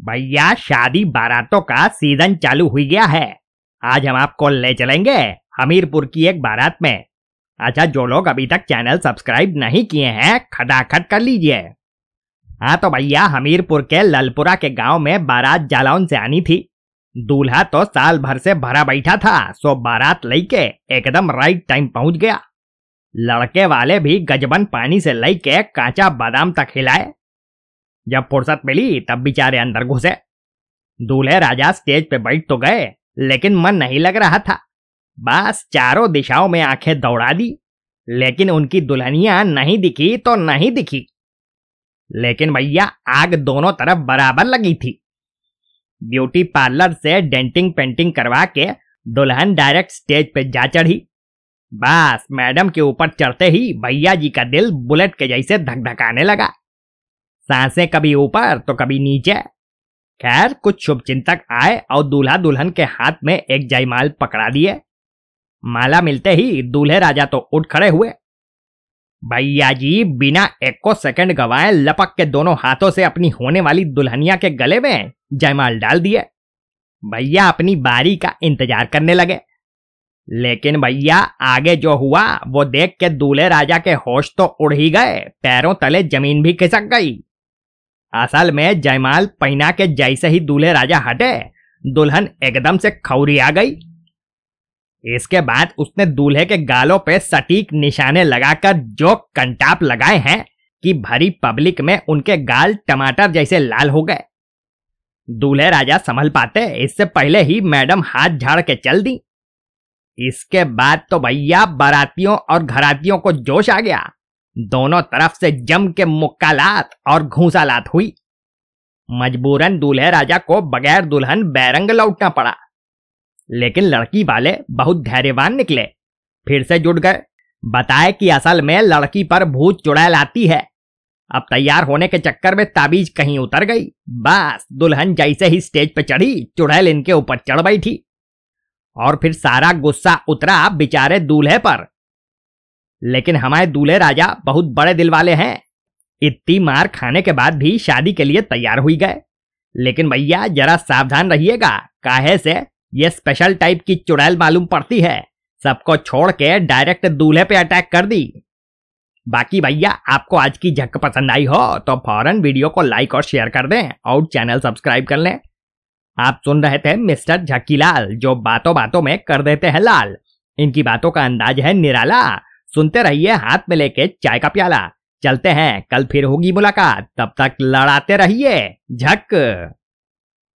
भैया, शादी बारातों का सीज़न चालू हुई गया है। आज हम आपको ले चलेंगे हमीरपुर की एक बारात में। अच्छा जो लोग अभी तक चैनल सब्सक्राइब नहीं किए हैं, खटाखट कर लीजिए। हाँ तो भैया, हमीरपुर के ललपुरा के गाँव में बारात जालौन से आनी थी। दूल्हा तो साल भर से भरा बैठा था, सो बारात लेके एकदम राइट टाइम पहुँच गया। लड़के वाले भी गजबन पानी से लेके कांचा बादाम तक हिलाए। जब फुर्सत मिली, तब बेचारे अंदर घुसे। दूल्हे राजा स्टेज पे बैठ तो गए, लेकिन मन नहीं लग रहा था। बस चारों दिशाओं में आँखें दौड़ा दी, लेकिन उनकी दुल्हनिया नहीं दिखी तो नहीं दिखी। लेकिन भैया, आग दोनों तरफ़ बराबर लगी थी। ब्यूटी पार्लर से डेंटिंग पेंटिंग करवा के दुल्हन डायरेक्ट स्टेज पे जा चढ़ी। बस मैडम के ऊपर चढ़ते ही भैया जी का दिल बुलेट के जैसे धक धकाने लगा। साँसें कभी ऊपर तो कभी नीचे। खैर, कुछ शुभ चिंतक आए और दूल्हा दुल्हन के हाथ में एक जयमाल पकड़ा दिए। माला मिलते ही दूल्हे राजा तो उठ खड़े हुए। भैया जी, बिना एक सेकंड गवाए लपक के दोनों हाथों से अपनी होने वाली दुल्हनिया के गले में जयमाल डाल दिए। भैया अपनी बारी का इंतज़ार करने लगे। लेकिन भैया, आगे जो हुआ, वो देख के दूल्हे राजा के होश तो उड़ ही गए। पैरों तले ज़मीन भी खिसक गई। असल में जयमाल पहना के जैसे ही दूल्हे राजा हटे, दुल्हन एकदम से खौरी आ गई। इसके बाद उसने दूल्हे के गालों पे सटीक निशाने लगाकर जो कंटाप लगाए हैं कि भरी पब्लिक में उनके गाल टमाटर जैसे लाल हो गए। दूल्हे राजा संभल पाते, इससे पहले ही मैडम हाथ झाड़ के चल दी। इसके बाद तो भैया बारातियों और घरातियों को जोश आ गया। दोनों तरफ़ से जम के मुक्कालात और घूसालात हुई। मजबूरन दूल्हे राजा को बगैर दुल्हन बैरंग लौटना पड़ा। लेकिन लड़की वाले बहुत धैर्यवान निकले, फिर से जुट गए। बताए कि असल में लड़की पर भूत चुड़ैल आती है। अब तैयार होने के चक्कर में ताबीज कहीं उतर गई। बस दुल्हन जैसे ही स्टेज पर चढ़ी, चुड़ैल इनके ऊपर चढ़ बैठी। और फिर सारा गुस्सा उतरा बेचारे दूल्हे पर। लेकिन हमारे दूल्हे राजा बहुत बड़े दिल वाले हैं। इतनी मार खाने के बाद भी शादी के लिए तैयार हुई गए। लेकिन भैया, जरा सावधान रहिएगा। काहे से? ये स्पेशल टाइप की चुड़ैल मालूम पड़ती है। सबको छोड़ के डायरेक्ट दूल्हे पे अटैक कर दी। बाकी भैया, आपको आज की झक पसंद आई हो तो फ़ौरन वीडियो को लाइक और शेयर कर दें और चैनल सब्सक्राइब कर लें। आप सुन रहे थे मिस्टर झक्कीलाल जो बातों बातों में कर देते हैं लाल। इनकी बातों का अंदाज है निराला। सुनते रहिए हाथ में लेके चाय का प्याला। चलते हैं, कल फिर होगी मुलाकात। तब तक लड़ाते रहिए। झक।